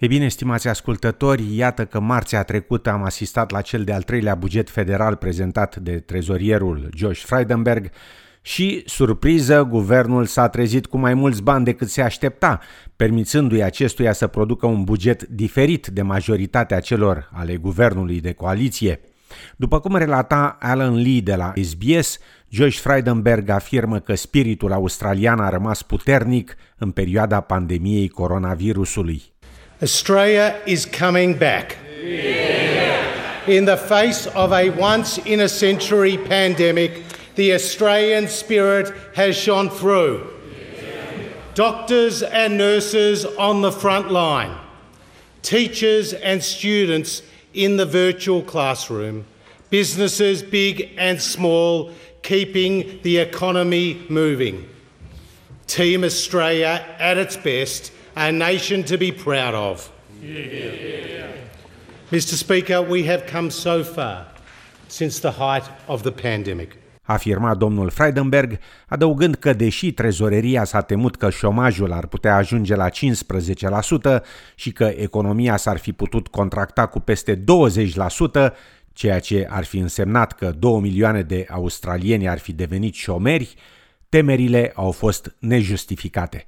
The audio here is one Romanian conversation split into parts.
E bine, stimați ascultători, iată că marțea trecută am asistat la cel de-al treilea buget federal prezentat de trezorierul Josh Frydenberg și, surpriză, guvernul s-a trezit cu mai mulți bani decât se aștepta, permițându-i acestuia să producă un buget diferit de majoritatea celor ale guvernului de coaliție. După cum relata Alan Lee de la SBS, Josh Frydenberg afirmă că spiritul australian a rămas puternic în perioada pandemiei coronavirusului. Australia is coming back. Yeah. In the face of a once in a century pandemic, the Australian spirit has shone through. Doctors and nurses on the front line, teachers and students in the virtual classroom, businesses big and small, keeping the economy moving. Team Australia at its best, a nation to be proud of. Yeah. Mr. Speaker, we have come so far since the height of the pandemic. afirma domnul Freidenberg, adăugând că deși trezoreria s-a temut că șomajul ar putea ajunge la 15% și că economia s-ar fi putut contracta cu peste 20%, ceea ce ar fi însemnat că 2 milioane de australieni ar fi devenit șomeri, temerile au fost nejustificate.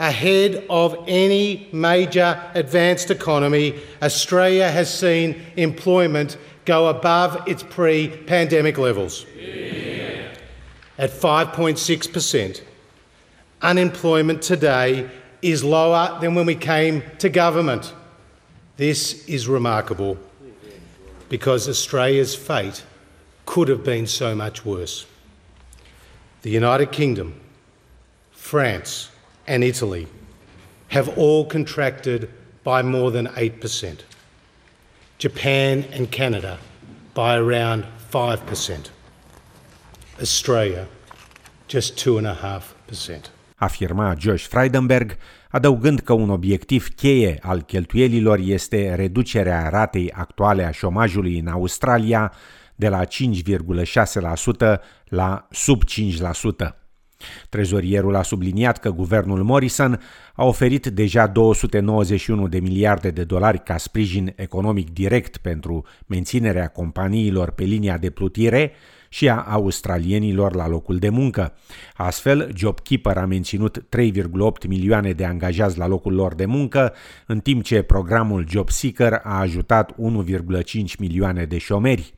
Ahead of any major advanced economy, Australia has seen employment go above its pre pandemic levels. At 5.6%, unemployment today is lower than when we came to government. This is remarkable because Australia's fate could have been so much worse. The United Kingdom, France, and Italy have all contracted by more than 8%. Japan and Canada by around 5%. Australia, just 2.5%. Afirma Josh Frydenberg, adăugând că un obiectiv cheie al cheltuielilor este reducerea ratei actuale a șomajului în Australia de la 5,6% la sub 5%. Trezorierul a subliniat că guvernul Morrison a oferit deja 291 de miliarde de dolari ca sprijin economic direct pentru menținerea companiilor pe linia de plutire și a australienilor la locul de muncă. Astfel, JobKeeper a menținut 3,8 milioane de angajați la locul lor de muncă, în timp ce programul JobSeeker a ajutat 1,5 milioane de șomeri.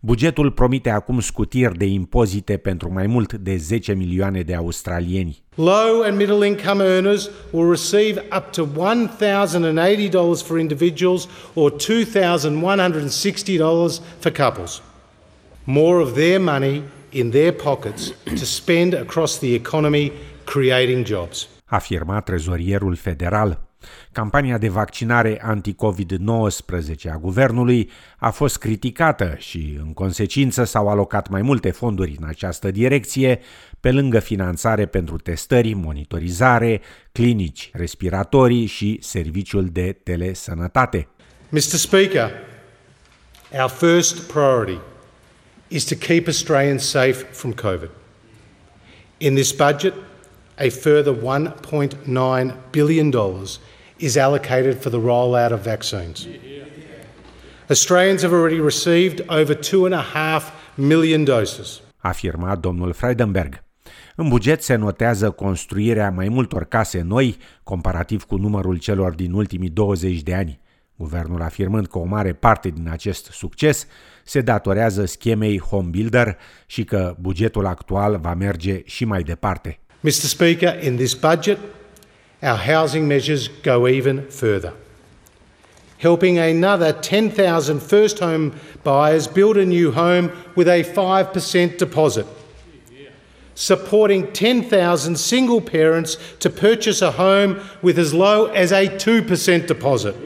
Bugetul promite acum scutiri de impozite pentru mai mult de 10 milioane de australieni. Low and middle income earners will receive up to $1,080 for individuals or $2,160 for couples. More of their money in their pockets to spend across the economy creating jobs. Afirma trezorierul federal Campania de vaccinare anti-COVID-19 a guvernului a fost criticată și, în consecință, s-au alocat mai multe fonduri în această direcție, pe lângă finanțare pentru testări, monitorizare, clinici respiratorii și serviciul de telesănătate. Mr. Speaker, our first priority is to keep Australians safe from COVID. In this budget, a further $1.9 billion is allocated for the rollout of vaccines. Australians have already received over 2.5 million doses. Afirma domnul Freidenberg. În buget se notează construirea mai multor case noi, comparativ cu numărul celor din ultimii 20 de ani. Guvernul afirmând că o mare parte din acest succes se datorează schemei Home Builder și că bugetul actual va merge și mai departe. Mr Speaker, in this budget our housing measures go even further, helping another 10,000 first home buyers build a new home with a 5% deposit. Supporting 10,000 single parents to purchase a home with as low as a 2% deposit.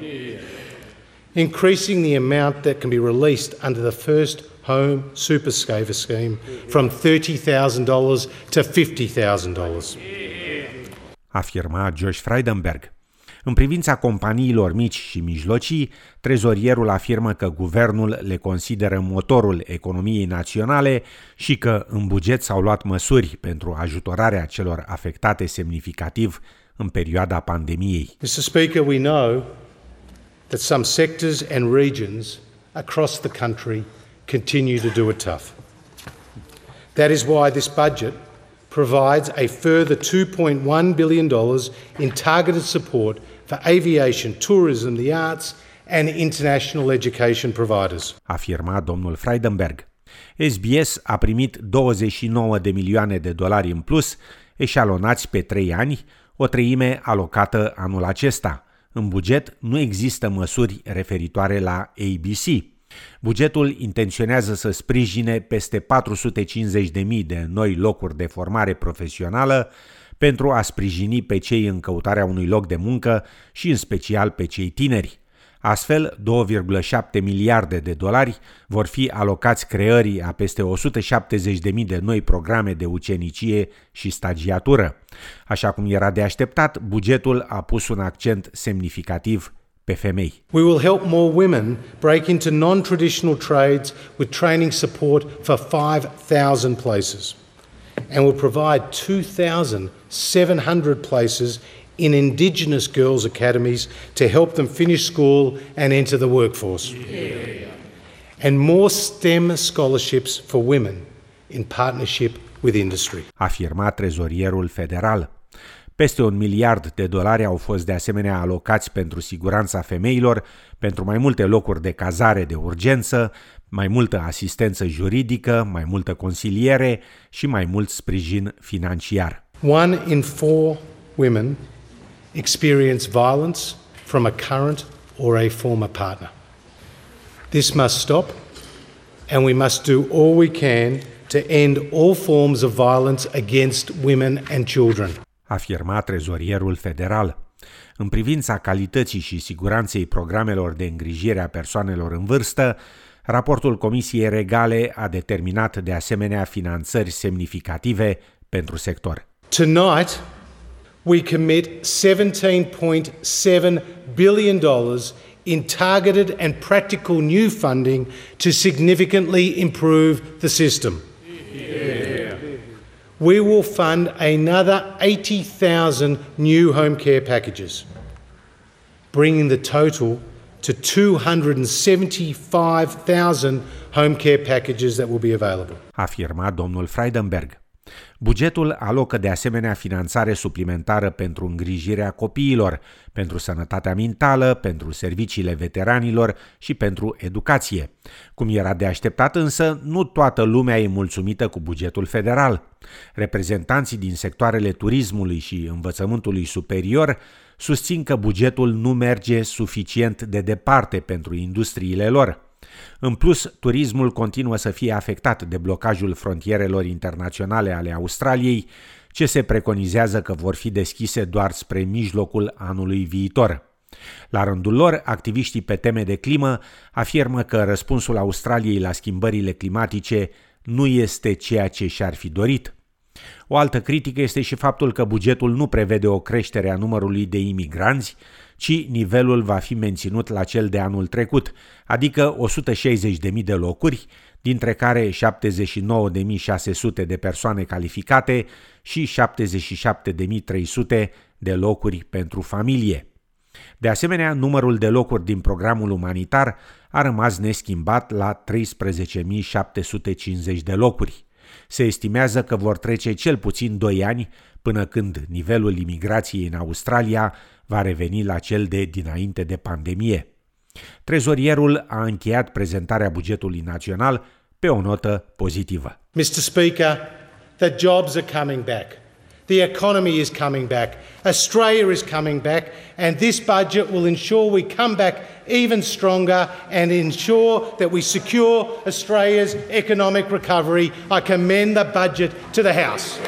Increasing the amount that can be released under the first home super saver scheme from $30,000 to $50,000 afirma Josh Frydenberg. În privința companiilor mici și mijlocii, trezorierul afirmă că guvernul le consideră motorul economiei naționale și că în buget s-au luat măsuri pentru ajutorarea celor afectate semnificativ în perioada pandemiei. Mr. Speaker, we know that some sectors and regions across the country continue to do it tough. That is why this budget provides a further $2.1 billion in targeted support for aviation, tourism, the arts and international education providers. Afirma domnul Freidenberg. SBS a primit 29 de milioane de dolari în plus, eșalonați pe trei ani, o treime alocată anul acesta. În buget nu există măsuri referitoare la ABC. Bugetul intenționează să sprijine peste 450.000 de noi locuri de formare profesională pentru a sprijini pe cei în căutarea unui loc de muncă și în special pe cei tineri. Astfel, 2,7 miliarde de dolari vor fi alocați creării a peste 170.000 de noi programe de ucenicie și stagiatură. Așa cum era de așteptat, bugetul a pus un accent semnificativ pe. We will help more women break into non-traditional trades with training support for 5,000 places and will provide 2,700 places in Indigenous girls' academies to help them finish school and enter the workforce. Yeah. And more STEM scholarships for women in partnership with industry. Afirma trezorierul federal. Peste un miliard de dolari au fost de asemenea alocați pentru siguranța femeilor, pentru mai multe locuri de cazare de urgență, mai multă asistență juridică, mai multă consiliere și mai mult sprijin financiar. One in four women experience violence from a current or a former partner. This must stop, and we must do all we can to end all forms of violence against women and children. Afirma trezorierul federal. În privința calității și siguranței programelor de îngrijire a persoanelor în vârstă, raportul Comisiei Regale a determinat de asemenea finanțări semnificative pentru sector. Tonight, we commit $17.7 billion in targeted and practical new funding to significantly improve the system. We will fund another 80,000 new home care packages, bringing the total to 275,000 home care packages that will be available. Afirma domnul Freidenberg. Bugetul alocă de asemenea finanțare suplimentară pentru îngrijirea copiilor, pentru sănătatea mentală, pentru serviciile veteranilor și pentru educație. Cum era de așteptat însă, nu toată lumea e mulțumită cu bugetul federal. Reprezentanții din sectoarele turismului și învățământului superior susțin că bugetul nu merge suficient de departe pentru industriile lor. În plus, turismul continuă să fie afectat de blocajul frontierelor internaționale ale Australiei, ce se preconizează că vor fi deschise doar spre mijlocul anului viitor. La rândul lor, activiștii pe teme de climă afirmă că răspunsul Australiei la schimbările climatice nu este ceea ce și-ar fi dorit. O altă critică este și faptul că bugetul nu prevede o creștere a numărului de imigranți, ci nivelul va fi menținut la cel de anul trecut, adică 160.000 de locuri, dintre care 79.600 de persoane calificate și 77.300 de locuri pentru familie. De asemenea, numărul de locuri din programul umanitar a rămas neschimbat la 13.750 de locuri. Se estimează că vor trece cel puțin 2 ani până când nivelul imigrației în Australia va reveni la cel de dinainte de pandemie. Trezorierul a încheiat prezentarea bugetului național pe o notă pozitivă. Mr. Speaker, the jobs are coming back. The economy is coming back. Australia is coming back. And this budget will ensure we come back even stronger and ensure that we secure Australia's economic recovery. I commend the budget to the House.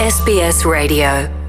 SBS Radio